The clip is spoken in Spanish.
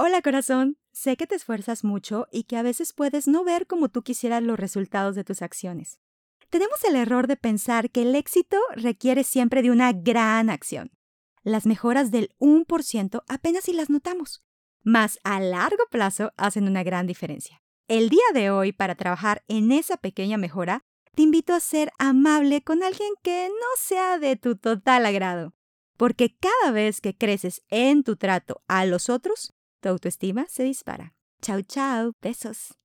Hola corazón, sé que te esfuerzas mucho y que a veces puedes no ver como tú quisieras los resultados de tus acciones. Tenemos el error de pensar que el éxito requiere siempre de una gran acción. Las mejoras del 1% apenas si las notamos, mas a largo plazo hacen una gran diferencia. El día de hoy, para trabajar en esa pequeña mejora, te invito a ser amable con alguien que no sea de tu total agrado, porque cada vez que creces en tu trato a los otros, tu autoestima se dispara. Chao, chao, besos.